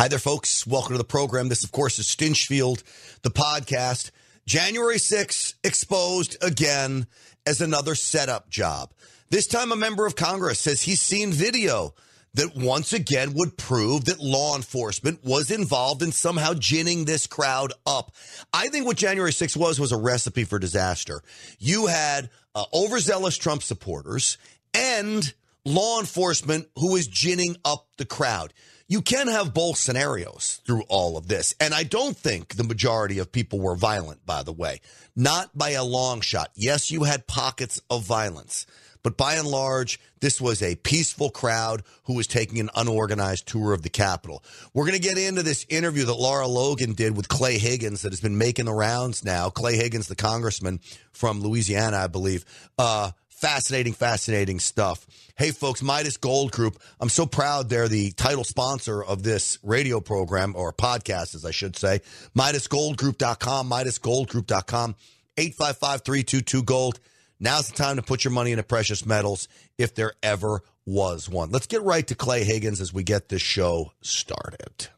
Hi there, folks. Welcome to the program. This, of course, is Stinchfield, the podcast. January 6th, exposed again as another setup job. This time, a member of Congress says he's seen video that once again would prove that law enforcement was involved in somehow ginning this crowd up. I think what January 6th was was a recipe for disaster. You had uh, overzealous Trump supporters and law enforcement who was ginning up the crowd. You can have both scenarios through all of this. And I don't think the majority of people were violent, by the way. Not by a long shot. Yes, you had pockets of violence. But by and large, this was a peaceful crowd who was taking an unorganized tour of the Capitol. We're going to get into this interview that Lara Logan did with Clay Higgins that has been making the rounds now. Clay Higgins, the congressman from Louisiana, I believe. Uh, fascinating, fascinating stuff. Hey, folks, Midas Gold Group. I'm so proud they're the title sponsor of this radio program or podcast, as I should say. MidasGoldGroup.com, MidasGoldGroup.com, 855 322 Gold. Now's the time to put your money into precious metals if there ever was one. Let's get right to Clay Higgins as we get this show started.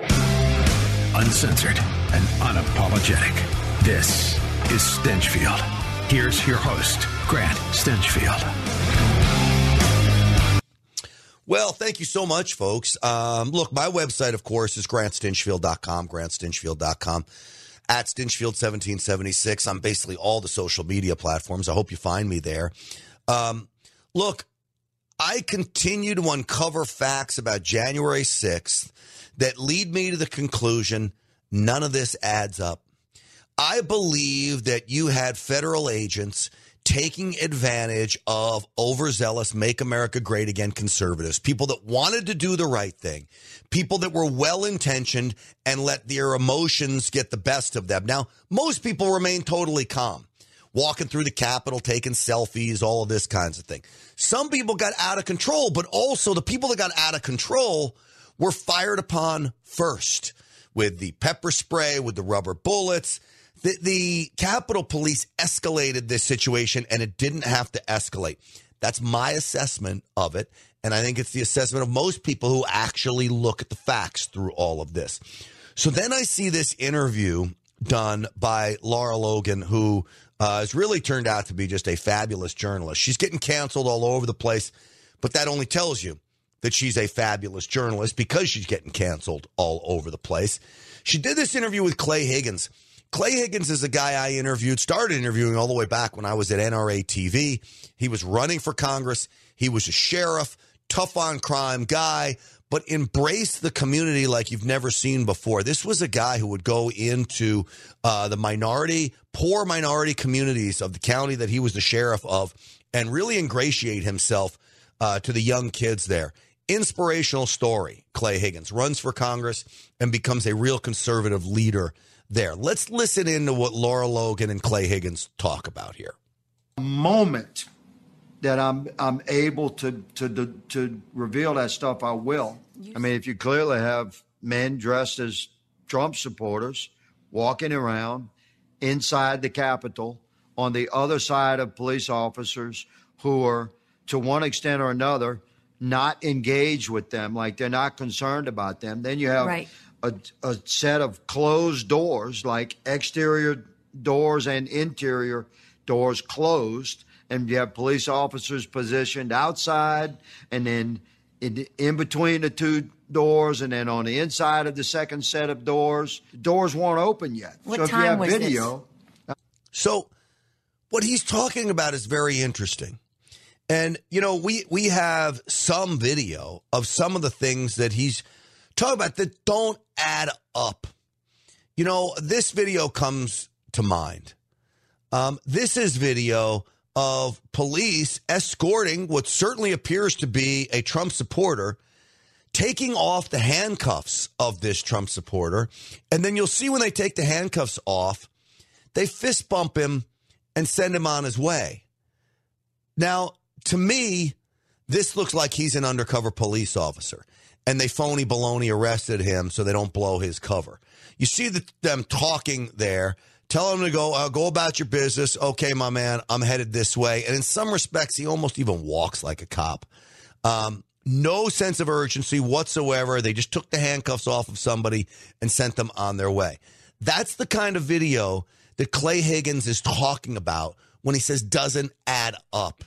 Uncensored and unapologetic. This is Stinchfield. Here's your host, Grant Stinchfield. Well, thank you so much, folks. Um, look, my website, of course, is grantstinchfield.com, grantstinchfield.com at Stinchfield1776 on basically all the social media platforms. I hope you find me there. Um, look, I continue to uncover facts about January 6th that lead me to the conclusion none of this adds up. I believe that you had federal agents taking advantage of overzealous Make America Great Again conservatives, people that wanted to do the right thing, people that were well intentioned and let their emotions get the best of them. Now, most people remain totally calm, walking through the Capitol, taking selfies, all of this kinds of thing. Some people got out of control, but also the people that got out of control were fired upon first with the pepper spray, with the rubber bullets the, the Capitol Police escalated this situation and it didn't have to escalate. That's my assessment of it. And I think it's the assessment of most people who actually look at the facts through all of this. So then I see this interview done by Lara Logan, who uh, has really turned out to be just a fabulous journalist. She's getting canceled all over the place, but that only tells you that she's a fabulous journalist because she's getting canceled all over the place. She did this interview with Clay Higgins. Clay Higgins is a guy I interviewed, started interviewing all the way back when I was at NRA TV. He was running for Congress. He was a sheriff, tough on crime guy, but embraced the community like you've never seen before. This was a guy who would go into uh, the minority, poor minority communities of the county that he was the sheriff of and really ingratiate himself uh, to the young kids there. Inspirational story. Clay Higgins runs for Congress and becomes a real conservative leader there. Let's listen into what Lara Logan and Clay Higgins talk about here. Moment that I'm I'm able to to to reveal that stuff, I will. I mean, if you clearly have men dressed as Trump supporters walking around inside the Capitol on the other side of police officers who are, to one extent or another, not engaged with them, like they're not concerned about them, then you have right a, a set of closed doors, like exterior doors and interior doors closed, and you have police officers positioned outside, and then in, in between the two doors, and then on the inside of the second set of doors, doors weren't open yet. What so if time you have was video, this? so what he's talking about is very interesting. And you know, we we have some video of some of the things that he's talking about that don't add up. You know, this video comes to mind. Um, this is video of police escorting what certainly appears to be a Trump supporter, taking off the handcuffs of this Trump supporter. And then you'll see when they take the handcuffs off, they fist bump him and send him on his way. Now, to me, this looks like he's an undercover police officer and they phony baloney arrested him so they don't blow his cover. You see the, them talking there. Tell him to go uh, go about your business. Okay, my man, I'm headed this way. And in some respects, he almost even walks like a cop. Um, no sense of urgency whatsoever. They just took the handcuffs off of somebody and sent them on their way. That's the kind of video that Clay Higgins is talking about when he says doesn't add up.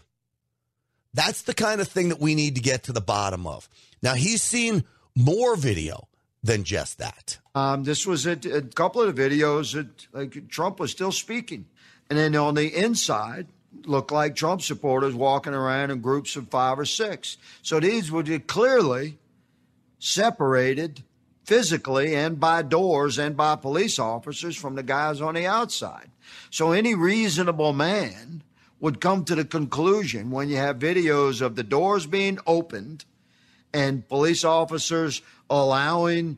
That's the kind of thing that we need to get to the bottom of. Now, he's seen more video than just that. Um, this was a, a, couple of the videos that like, Trump was still speaking. And then on the inside, looked like Trump supporters walking around in groups of five or six. So these were clearly separated physically and by doors and by police officers from the guys on the outside. So any reasonable man would come to the conclusion when you have videos of the doors being opened and police officers allowing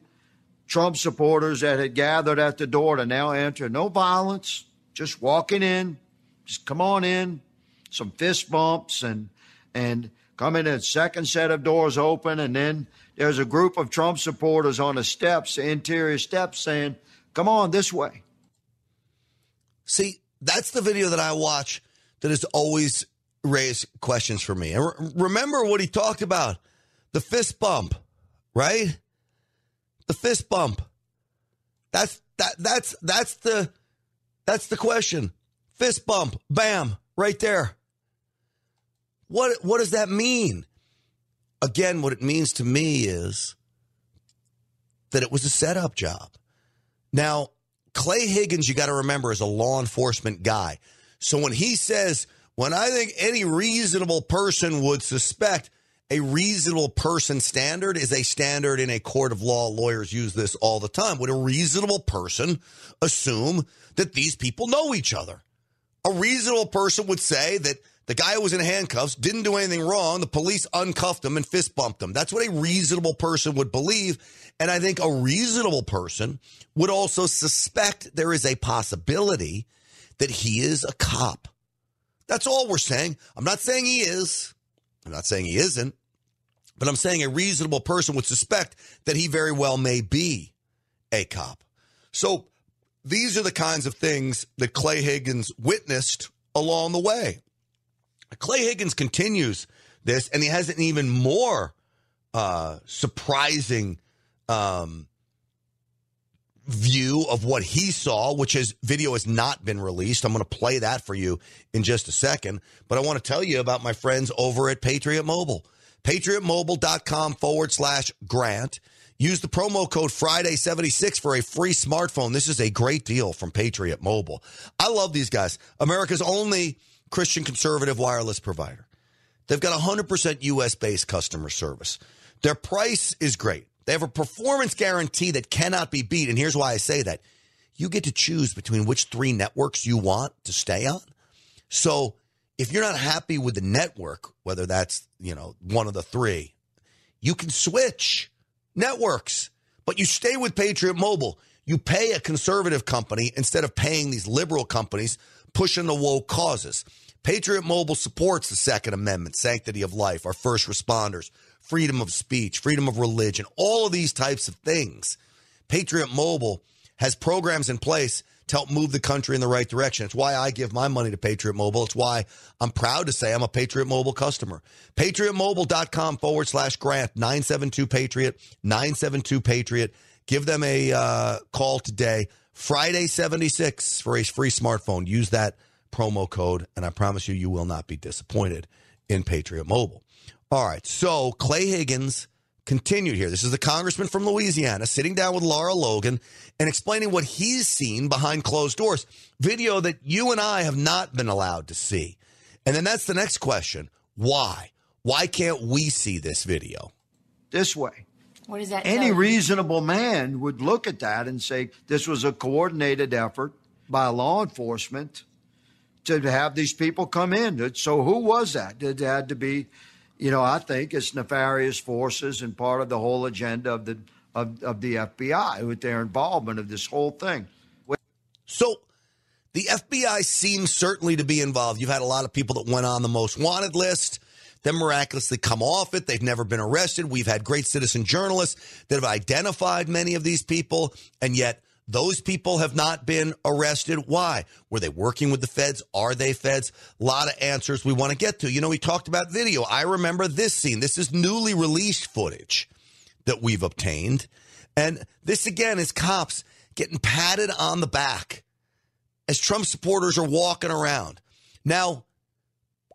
Trump supporters that had gathered at the door to now enter. No violence, just walking in, just come on in, some fist bumps and and come in a second set of doors open and then there's a group of Trump supporters on the steps, the interior steps saying, "Come on this way." See, that's the video that I watch that has always raised questions for me. And re- remember what he talked about, the fist bump, right? The fist bump. That's that that's that's the that's the question. Fist bump, bam, right there. What what does that mean? Again, what it means to me is that it was a setup job. Now, Clay Higgins, you got to remember, is a law enforcement guy. So when he says, when I think any reasonable person would suspect, a reasonable person standard is a standard in a court of law. Lawyers use this all the time. Would a reasonable person assume that these people know each other? A reasonable person would say that the guy who was in handcuffs didn't do anything wrong. The police uncuffed him and fist bumped him. That's what a reasonable person would believe. And I think a reasonable person would also suspect there is a possibility that he is a cop. That's all we're saying. I'm not saying he is. I'm not saying he isn't. But I'm saying a reasonable person would suspect that he very well may be a cop. So these are the kinds of things that Clay Higgins witnessed along the way. Clay Higgins continues this, and he has an even more uh, surprising um, view of what he saw, which his video has not been released. I'm going to play that for you in just a second. But I want to tell you about my friends over at Patriot Mobile. PatriotMobile.com forward slash grant. Use the promo code Friday76 for a free smartphone. This is a great deal from Patriot Mobile. I love these guys. America's only Christian conservative wireless provider. They've got 100% US based customer service. Their price is great. They have a performance guarantee that cannot be beat. And here's why I say that you get to choose between which three networks you want to stay on. So if you're not happy with the network, whether that's, you know, one of the three, you can switch networks, but you stay with Patriot Mobile. You pay a conservative company instead of paying these liberal companies pushing the woke causes. Patriot Mobile supports the Second Amendment, sanctity of life, our first responders, freedom of speech, freedom of religion, all of these types of things. Patriot Mobile has programs in place to help move the country in the right direction. It's why I give my money to Patriot Mobile. It's why I'm proud to say I'm a Patriot Mobile customer. PatriotMobile.com forward slash grant 972 Patriot, 972 Patriot. Give them a uh, call today. Friday 76 for a free smartphone. Use that promo code, and I promise you, you will not be disappointed in Patriot Mobile. All right, so Clay Higgins continued here. This is the congressman from Louisiana sitting down with Lara Logan and explaining what he's seen behind closed doors. Video that you and I have not been allowed to see. And then that's the next question why? Why can't we see this video? This way. What does that Any reasonable man would look at that and say this was a coordinated effort by law enforcement to have these people come in. So who was that? It had to be, you know, I think it's nefarious forces and part of the whole agenda of the of, of the FBI with their involvement of this whole thing. So the FBI seems certainly to be involved. You've had a lot of people that went on the most wanted list then miraculously come off it. They've never been arrested. We've had great citizen journalists that have identified many of these people, and yet Those people have not been arrested. Why? Were they working with the feds? Are they feds? A lot of answers we want to get to. You know, we talked about video. I remember this scene. This is newly released footage that we've obtained. And this again is cops getting patted on the back as Trump supporters are walking around. Now,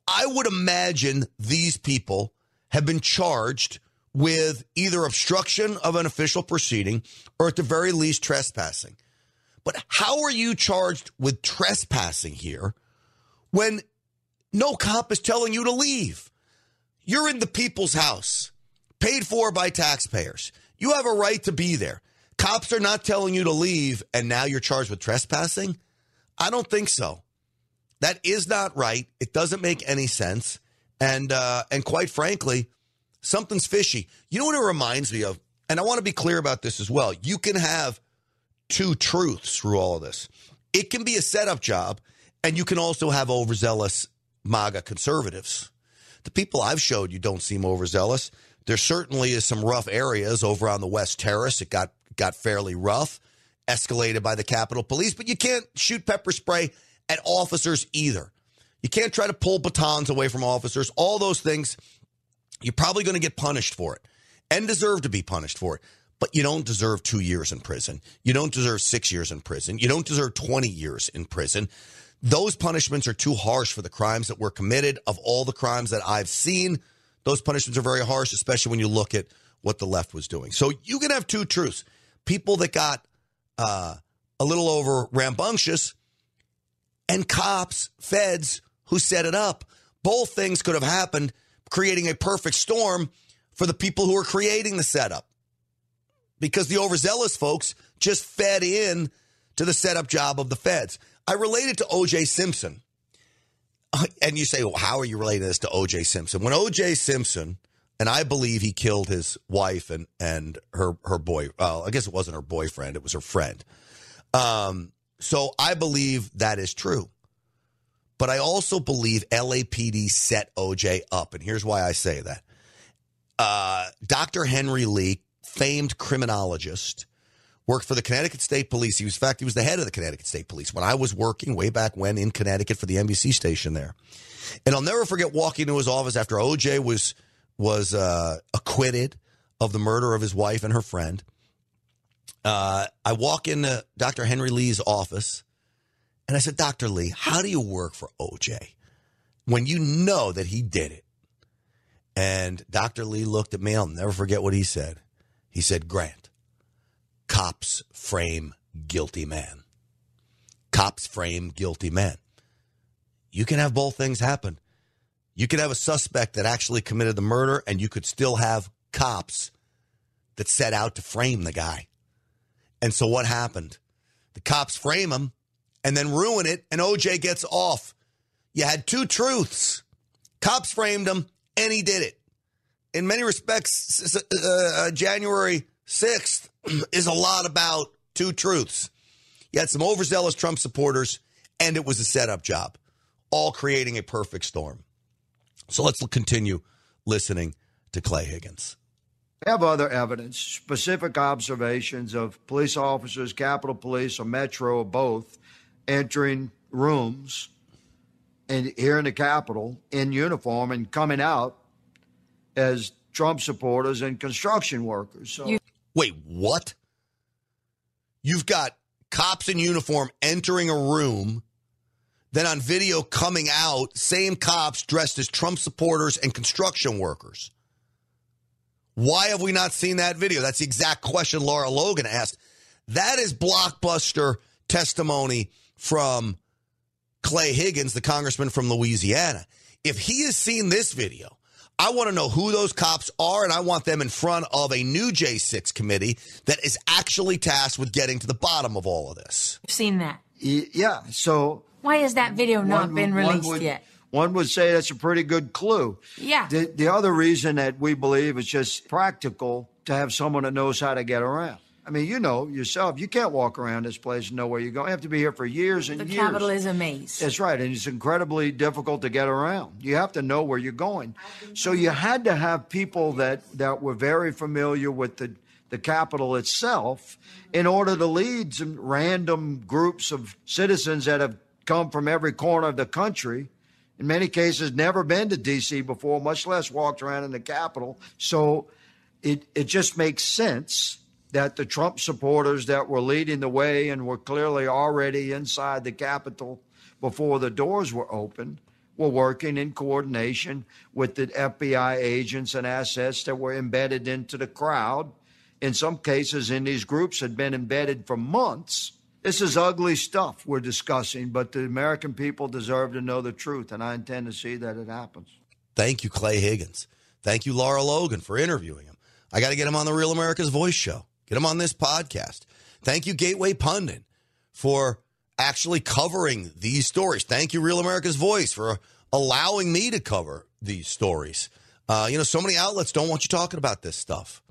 I would imagine these people have been charged with either obstruction of an official proceeding or at the very least trespassing. But how are you charged with trespassing here when no cop is telling you to leave? You're in the people's house, paid for by taxpayers. You have a right to be there. Cops are not telling you to leave, and now you're charged with trespassing? I don't think so. That is not right. It doesn't make any sense. And uh, and quite frankly, something's fishy. You know what it reminds me of? And I want to be clear about this as well. You can have two truths through all of this. It can be a setup job, and you can also have overzealous MAGA conservatives. The people I've showed you don't seem overzealous. There certainly is some rough areas over on the West Terrace. It got got fairly rough, escalated by the Capitol Police, but you can't shoot pepper spray at officers either. You can't try to pull batons away from officers. All those things you're probably going to get punished for it and deserve to be punished for it. But you don't deserve two years in prison. You don't deserve six years in prison. You don't deserve 20 years in prison. Those punishments are too harsh for the crimes that were committed. Of all the crimes that I've seen, those punishments are very harsh, especially when you look at what the left was doing. So you can have two truths. People that got uh, a little over rambunctious and cops, feds who set it up. Both things could have happened creating a perfect storm for the people who are creating the setup. Because the overzealous folks just fed in to the setup job of the feds. I related to OJ Simpson. And you say, well, how are you relating this to OJ Simpson? When OJ Simpson, and I believe he killed his wife and, and her, her boy, well, I guess it wasn't her boyfriend, it was her friend. Um, so I believe that is true. But I also believe LAPD set OJ up. And here's why I say that. Uh, Dr. Henry Lee, famed criminologist, worked for the Connecticut State Police. He was, in fact, he was the head of the Connecticut State Police when I was working way back when in Connecticut for the NBC station there. And I'll never forget walking into his office after OJ was was uh, acquitted of the murder of his wife and her friend. Uh, I walk into Dr. Henry Lee's office and I said, Dr. Lee, how do you work for OJ when you know that he did it? And Dr. Lee looked at me. I'll never forget what he said. He said, Grant, cops frame guilty man. Cops frame guilty man. You can have both things happen. You can have a suspect that actually committed the murder, and you could still have cops that set out to frame the guy. And so what happened? The cops frame him and then ruin it, and OJ gets off. You had two truths. Cops framed him, and he did it. In many respects, uh, uh January 6th is a lot about two truths. You had some overzealous Trump supporters, and it was a setup job, all creating a perfect storm. So let's continue listening to Clay Higgins. We have other evidence, specific observations of police officers, Capitol Police, or Metro, or both, entering rooms and here in the Capitol in uniform and coming out as Trump supporters and construction workers. So, wait, what? You've got cops in uniform entering a room, then on video coming out, same cops dressed as Trump supporters and construction workers. Why have we not seen that video? That's the exact question Lara Logan asked. That is blockbuster testimony from Clay Higgins, the congressman from Louisiana. If he has seen this video, I want to know who those cops are, and I want them in front of a new J6 committee that is actually tasked with getting to the bottom of all of this. I've seen that. Yeah. So why has that video not one, been released would, yet? One would say that's a pretty good clue. Yeah. The, the other reason that we believe is just practical to have someone that knows how to get around. I mean, you know yourself, you can't walk around this place and know where you're going. You have to be here for years and the years. The Capitol is a maze. That's right. And it's incredibly difficult to get around. You have to know where you're going. So you had to have people that, that were very familiar with the the Capitol itself in order to lead some random groups of citizens that have come from every corner of the country. In many cases, never been to D.C. before, much less walked around in the Capitol. So it, it just makes sense that the Trump supporters that were leading the way and were clearly already inside the Capitol before the doors were opened were working in coordination with the FBI agents and assets that were embedded into the crowd. In some cases, in these groups, had been embedded for months. This is ugly stuff we're discussing, but the American people deserve to know the truth, and I intend to see that it happens. Thank you, Clay Higgins. Thank you, Lara Logan, for interviewing him. I got to get him on the Real America's Voice show. Get him on this podcast. Thank you, Gateway Pundit, for actually covering these stories. Thank you, Real America's Voice, for allowing me to cover these stories. Uh, you know, so many outlets don't want you talking about this stuff.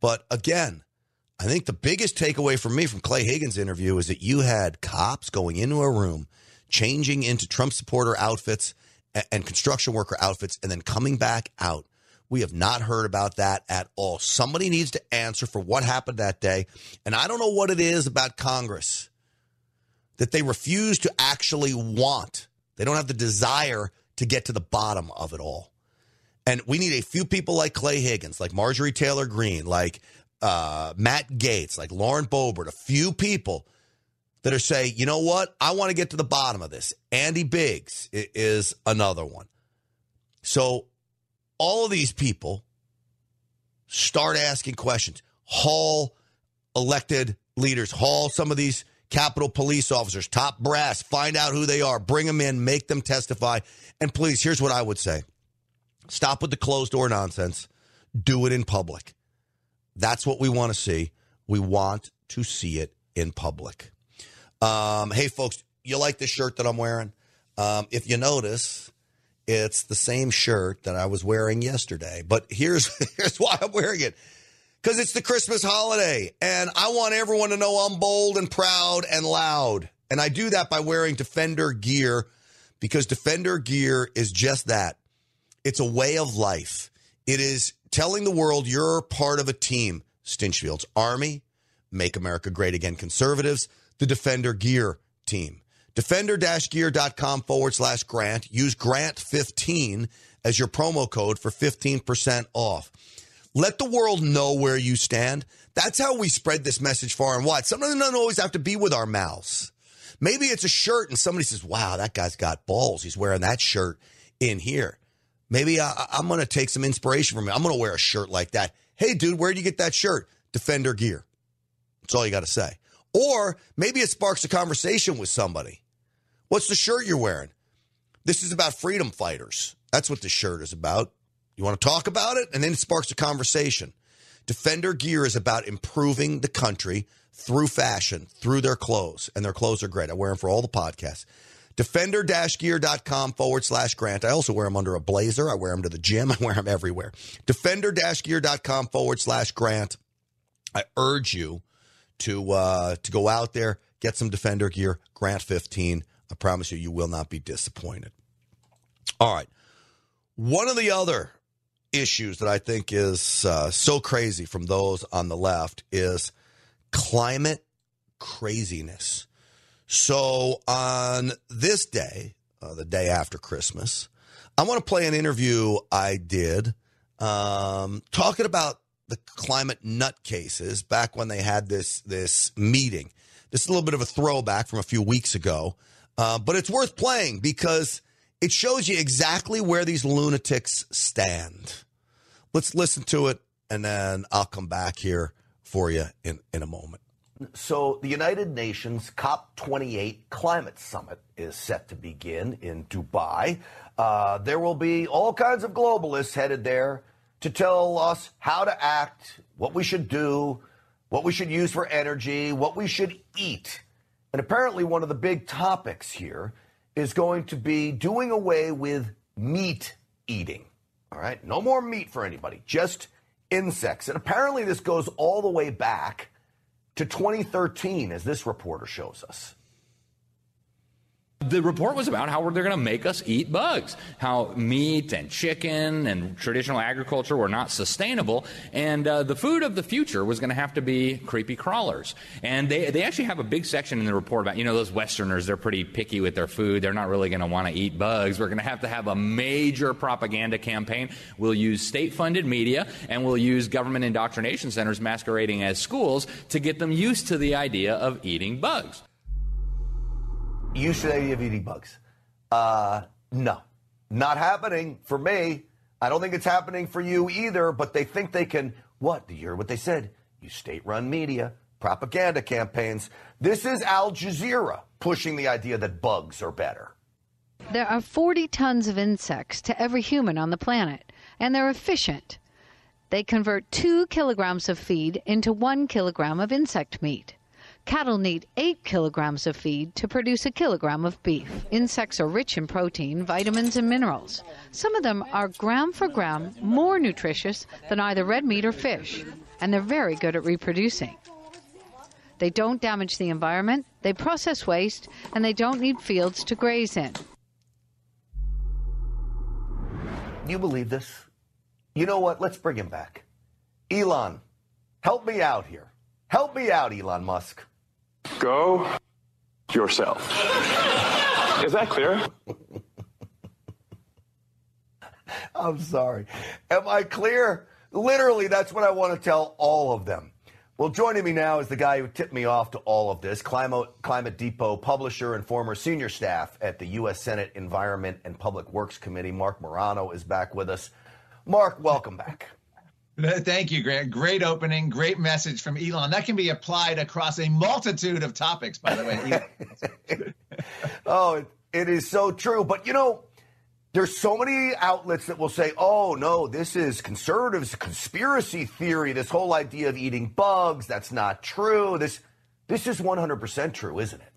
But again, I think the biggest takeaway for me from Clay Higgins' interview is that you had cops going into a room, changing into Trump supporter outfits and construction worker outfits, and then coming back out we have not heard about that at all. Somebody needs to answer for what happened that day. And I don't know what it is about Congress that they refuse to actually want. They don't have the desire to get to the bottom of it all. And we need a few people like Clay Higgins, like Marjorie Taylor Greene, like uh, Matt Gaetz, like Lauren Boebert, a few people that are saying, you know what? I want to get to the bottom of this. Andy Biggs is another one. So all of these people start asking questions. Haul elected leaders, haul some of these Capitol police officers, top brass, find out who they are, bring them in, make them testify. And please, here's what I would say stop with the closed door nonsense, do it in public. That's what we want to see. We want to see it in public. Um, hey, folks, you like the shirt that I'm wearing? Um, if you notice, it's the same shirt that I was wearing yesterday. But here's here's why I'm wearing it. Because it's the Christmas holiday, and I want everyone to know I'm bold and proud and loud. And I do that by wearing Defender gear because Defender gear is just that. It's a way of life. It is telling the world you're part of a team. Stinchfield's Army, Make America Great Again Conservatives, the Defender Gear team defender-gear.com forward slash grant. Use grant15 as your promo code for 15% off. Let the world know where you stand. That's how we spread this message far and wide. Sometimes it doesn't always have to be with our mouths. Maybe it's a shirt and somebody says, wow, that guy's got balls. He's wearing that shirt in here. Maybe I, am going to take some inspiration from it. I'm going to wear a shirt like that. Hey, dude, where'd you get that shirt? Defender Gear. That's all you got to say. Or maybe it sparks a conversation with somebody. What's the shirt you're wearing? This is about freedom fighters. That's what this shirt is about. You want to talk about it? And then it sparks a conversation. Defender Gear is about improving the country through fashion, through their clothes. And their clothes are great. I wear them for all the podcasts. Defender gear.com forward slash grant. I also wear them under a blazer. I wear them to the gym. I wear them everywhere. Defender gear.com forward slash grant. I urge you to uh, to go out there, get some Defender gear, Grant 15. I promise you, you will not be disappointed. All right. One of the other issues that I think is uh, so crazy from those on the left is climate craziness. So on this day, uh, the day after Christmas, I want to play an interview I did um, talking about the climate nutcases back when they had this this meeting. This is a little bit of a throwback from a few weeks ago. Uh, but it's worth playing because it shows you exactly where these lunatics stand. Let's listen to it, and then I'll come back here for you in, in a moment. So, the United Nations COP28 climate summit is set to begin in Dubai. Uh, there will be all kinds of globalists headed there to tell us how to act, what we should do, what we should use for energy, what we should eat. And apparently, one of the big topics here is going to be doing away with meat eating. All right, no more meat for anybody, just insects. And apparently, this goes all the way back to 2013, as this reporter shows us. The report was about how they're going to make us eat bugs, how meat and chicken and traditional agriculture were not sustainable, and uh, the food of the future was going to have to be creepy crawlers. And they, they actually have a big section in the report about, you know, those Westerners, they're pretty picky with their food. They're not really going to want to eat bugs. We're going to have to have a major propaganda campaign. We'll use state funded media and we'll use government indoctrination centers masquerading as schools to get them used to the idea of eating bugs you should have eating bugs. Uh, no, not happening for me. I don't think it's happening for you either, but they think they can, what? Do you hear what they said? You state run media, propaganda campaigns. This is Al Jazeera pushing the idea that bugs are better. There are 40 tons of insects to every human on the planet, and they're efficient. They convert two kilograms of feed into one kilogram of insect meat. Cattle need 8 kilograms of feed to produce a kilogram of beef. Insects are rich in protein, vitamins, and minerals. Some of them are gram for gram more nutritious than either red meat or fish, and they're very good at reproducing. They don't damage the environment, they process waste, and they don't need fields to graze in. You believe this? You know what? Let's bring him back. Elon, help me out here. Help me out, Elon Musk. Go yourself. Is that clear? I'm sorry. Am I clear? Literally, that's what I want to tell all of them. Well, joining me now is the guy who tipped me off to all of this, Climate, Climate Depot publisher and former senior staff at the U.S. Senate Environment and Public Works Committee. Marc Morano is back with us. Mark, welcome back. Thank you, Grant. Great opening, great message from Elon. That can be applied across a multitude of topics, by the way. oh, it, is so true. But you know, there's so many outlets that will say, "Oh no, this is conservatives conspiracy theory. This whole idea of eating bugs, that's not true. This this is 100% true, isn't it?"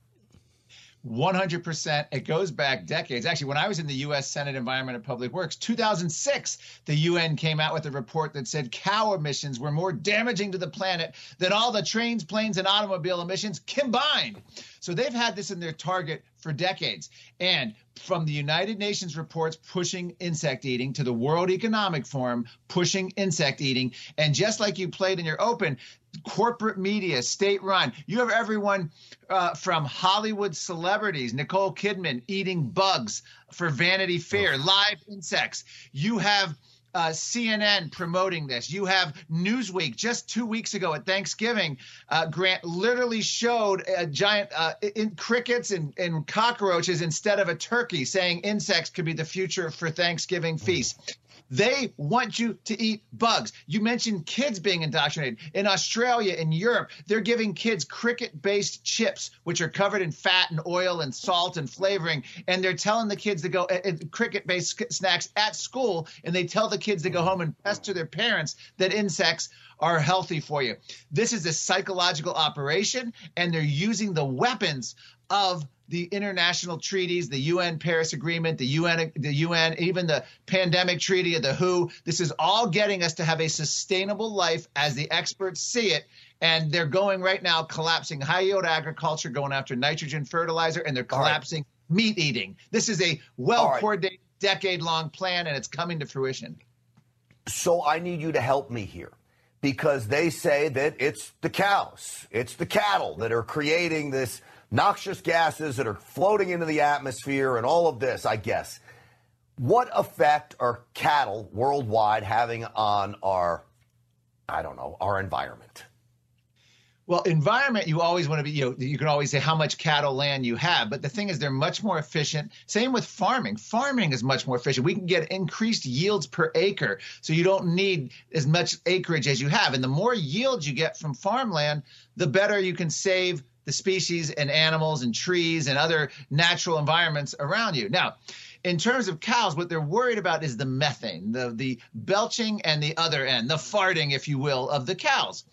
100%. It goes back decades. Actually, when I was in the U.S. Senate Environment and Public Works, 2006, the UN came out with a report that said cow emissions were more damaging to the planet than all the trains, planes, and automobile emissions combined. So they've had this in their target for decades. And from the United Nations reports pushing insect eating to the World Economic Forum pushing insect eating. And just like you played in your open, corporate media, state run. You have everyone uh, from Hollywood celebrities, Nicole Kidman eating bugs for Vanity Fair, oh. live insects. You have uh, CNN promoting this. You have Newsweek just two weeks ago at Thanksgiving. Uh, Grant literally showed a giant uh, in crickets and, and, cockroaches instead of a turkey, saying insects could be the future for Thanksgiving feast. They want you to eat bugs. You mentioned kids being indoctrinated. In Australia, in Europe, they're giving kids cricket based chips, which are covered in fat and oil and salt and flavoring. And they're telling the kids to go uh, uh cricket based snacks at school. And they tell the kids to go home and pester their parents that insects are healthy for you. This is a psychological operation, and they're using the weapons of the international treaties, the UN Paris Agreement, the UN, the UN, even the pandemic treaty of the WHO. This is all getting us to have a sustainable life as the experts see it. And they're going right now, collapsing high yield agriculture, going after nitrogen fertilizer, and they're collapsing right. meat eating. This is a well coordinated, right. decade long plan, and it's coming to fruition. So I need you to help me here because they say that it's the cows, it's the cattle that are creating this noxious gases that are floating into the atmosphere and all of this, I guess. What effect are cattle worldwide having on our, I don't know, our environment? Well, environment, you always want to be, you know, you can always say how much cattle land you have, but the thing is, they're much more efficient. Same with farming. Farming is much more efficient. We can get increased yields per acre, so you don't need as much acreage as you have. And the more yield you get from farmland, the better you can save the species and animals and trees and other natural environments around you. Now, in terms of cows, what they're worried about is the methane, the, the belching and the other end, the farting, if you will, of the cows.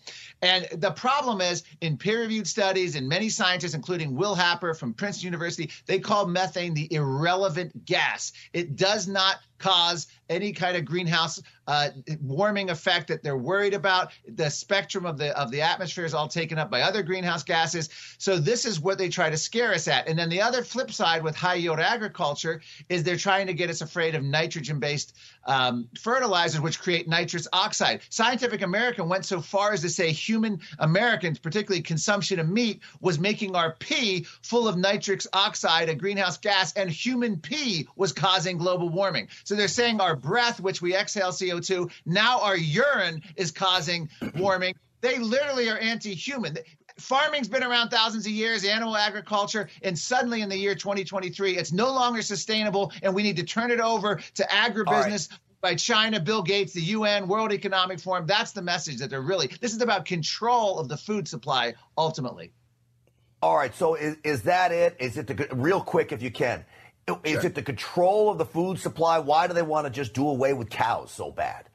And the problem is, in peer reviewed studies, and many scientists, including Will Happer from Princeton University, they call methane the irrelevant gas. It does not cause any kind of greenhouse uh, warming effect that they're worried about. The spectrum of the of the atmosphere is all taken up by other greenhouse gases. So this is what they try to scare us at. And then the other flip side with high yield agriculture is they're trying to get us afraid of nitrogen based um, fertilizers, which create nitrous oxide. Scientific American went so far as to say human Americans, particularly consumption of meat, was making our pee full of nitrous oxide, a greenhouse gas, and human pee was causing global warming. So they're saying our breath, which we exhale CO2, now our urine is causing warming. They literally are anti human. Farming's been around thousands of years, animal agriculture, and suddenly in the year 2023, it's no longer sustainable, and we need to turn it over to agribusiness. By China, Bill Gates, the UN, World Economic Forum. That's the message that they're really. This is about control of the food supply ultimately. All right. So is, is that it? Is it the real quick if you can? Is sure. it the control of the food supply? Why do they want to just do away with cows so bad?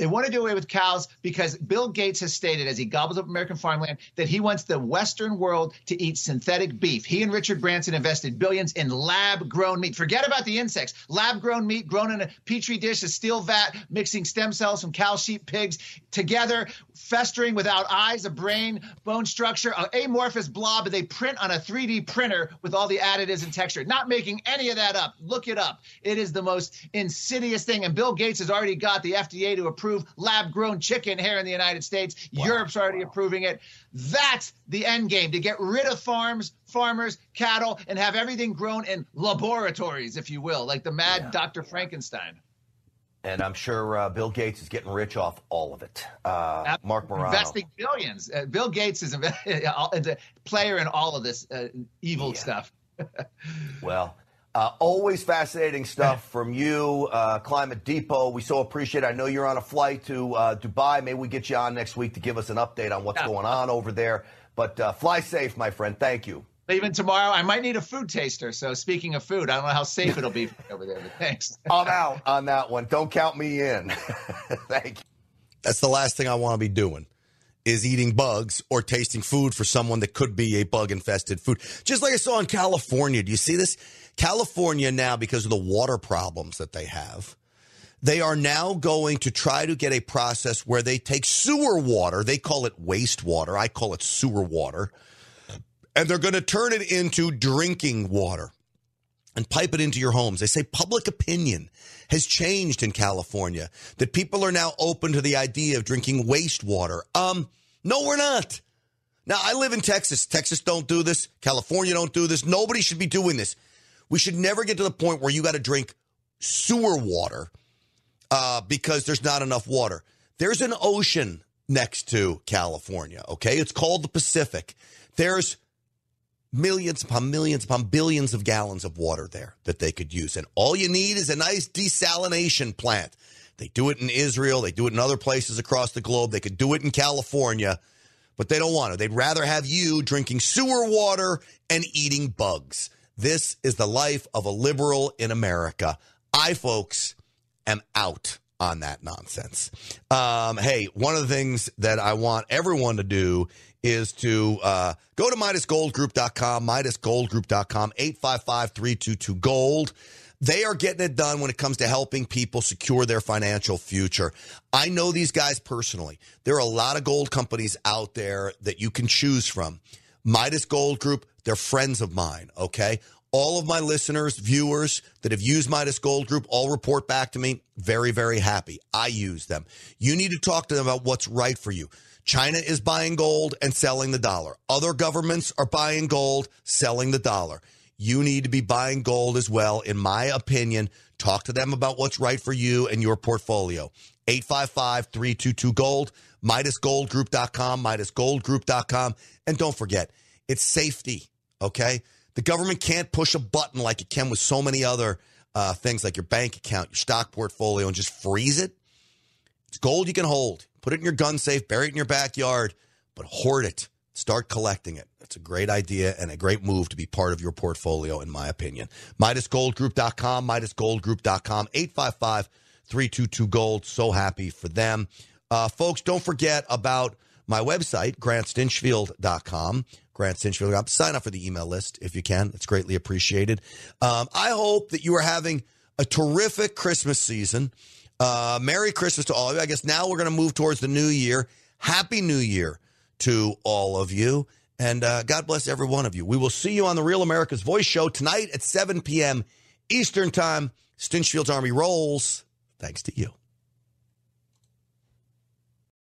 They want to do away with cows because Bill Gates has stated, as he gobbles up American farmland, that he wants the Western world to eat synthetic beef. He and Richard Branson invested billions in lab grown meat. Forget about the insects. Lab grown meat grown in a petri dish, a steel vat, mixing stem cells from cow, sheep, pigs together, festering without eyes, a brain, bone structure, an amorphous blob that they print on a 3D printer with all the additives and texture. Not making any of that up. Look it up. It is the most insidious thing. And Bill Gates has already got the FDA to approve approve lab grown chicken here in the United States. Wow. Europe's already wow. approving it. That's the end game to get rid of farms, farmers, cattle, and have everything grown in laboratories, if you will, like the mad yeah. Dr. Frankenstein. And I'm sure uh, Bill Gates is getting rich off all of it. Uh, Marc Morano. Investing billions. Uh, Bill Gates is a, player in all of this uh, evil yeah. stuff. well, uh, always fascinating stuff from you, uh, Climate Depot. We so appreciate it. I know you're on a flight to uh, Dubai. Maybe we get you on next week to give us an update on what's yeah. going on over there. But uh, fly safe, my friend. Thank you. Even tomorrow. I might need a food taster. So speaking of food, I don't know how safe it'll be over there. But thanks. I'm out on that one. Don't count me in. Thank you. That's the last thing I want to be doing is eating bugs or tasting food for someone that could be a bug infested food. Just like I saw in California. Do you see this? California now, because of the water problems that they have, they are now going to try to get a process where they take sewer water, they call it wastewater, I call it sewer water, and they're going to turn it into drinking water and pipe it into your homes. They say public opinion has changed in California, that people are now open to the idea of drinking wastewater. Um, no, we're not. Now, I live in Texas. Texas don't do this. California don't do this. Nobody should be doing this. We should never get to the point where you got to drink sewer water uh, because there's not enough water. There's an ocean next to California, okay? It's called the Pacific. There's millions upon millions upon billions of gallons of water there that they could use. And all you need is a nice desalination plant. They do it in Israel, they do it in other places across the globe. They could do it in California, but they don't want to. They'd rather have you drinking sewer water and eating bugs. This is the life of a liberal in America. I, folks, am out on that nonsense. Um, hey, one of the things that I want everyone to do is to uh, go to MidasGoldGroup.com, MidasGoldGroup.com, 855-322-GOLD. They are getting it done when it comes to helping people secure their financial future. I know these guys personally. There are a lot of gold companies out there that you can choose from. Midas Gold Group, they're friends of mine, okay? All of my listeners, viewers that have used Midas Gold Group all report back to me very, very happy. I use them. You need to talk to them about what's right for you. China is buying gold and selling the dollar. Other governments are buying gold, selling the dollar. You need to be buying gold as well, in my opinion. Talk to them about what's right for you and your portfolio. 855 322 Gold, MidasGoldGroup.com, MidasGoldGroup.com. And don't forget, it's safety, okay? The government can't push a button like it can with so many other uh, things like your bank account, your stock portfolio, and just freeze it. It's gold you can hold. Put it in your gun safe, bury it in your backyard, but hoard it. Start collecting it. It's a great idea and a great move to be part of your portfolio, in my opinion. MidasGoldGroup.com, MidasGoldGroup.com, 855 322 Gold. So happy for them. Uh, folks, don't forget about my website, grantstinchfield.com. Grant Stinchfield. Sign up for the email list if you can. It's greatly appreciated. Um, I hope that you are having a terrific Christmas season. Uh, Merry Christmas to all of you. I guess now we're going to move towards the new year. Happy New Year to all of you. And uh, God bless every one of you. We will see you on the Real America's Voice show tonight at 7 p.m. Eastern Time. Stinchfield's Army rolls. Thanks to you.